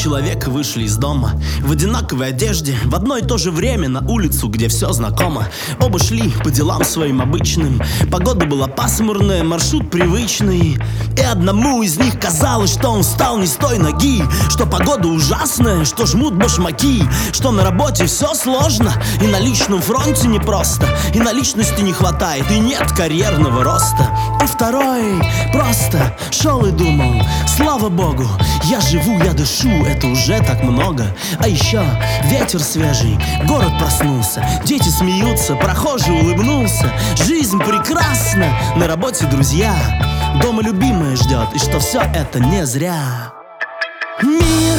человека вышли из дома. В одинаковой одежде, в одно и то же время На улицу, где все знакомо. Оба шли по делам своим обычным. Погода была пасмурная, маршрут привычный. И одному из них казалось, что он встал не с той ноги. Что погода ужасная, что жмут башмаки. Что на работе все сложно. И на личном фронте непросто. И на личности не хватает, и нет карьерного роста. И второй просто шел и думал Слава богу, я живу, я дышу, это уже так много. А еще ветер свежий, город проснулся. Дети смеются, прохожий улыбнулся. Жизнь прекрасна, на работе друзья. Дома любимая ждет, и что все это не зря. Мир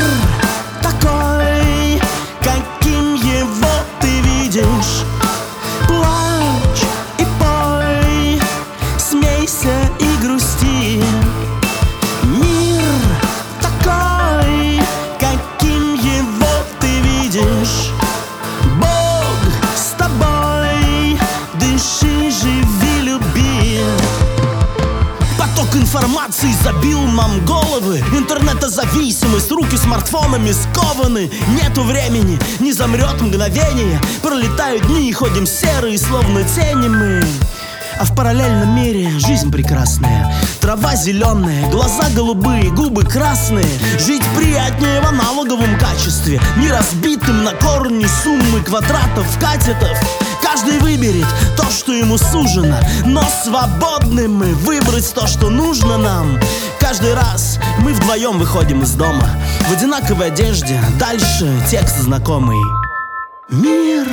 информации забил нам головы. Интернетозависимость, руки смартфонами скованы. Нету времени, не замрет мгновение. Пролетают дни, ходим серые, словно тени мы. А в параллельном мире жизнь прекрасная. Трава зеленая, глаза голубые, губы красные. Жить приятнее в аналоговом качестве. Не разбитым на корни суммы квадратов, катетов что ему сужено Но свободны мы выбрать то, что нужно нам. Каждый раз мы вдвоем выходим из дома В одинаковой одежде, дальше текст знакомый. Мир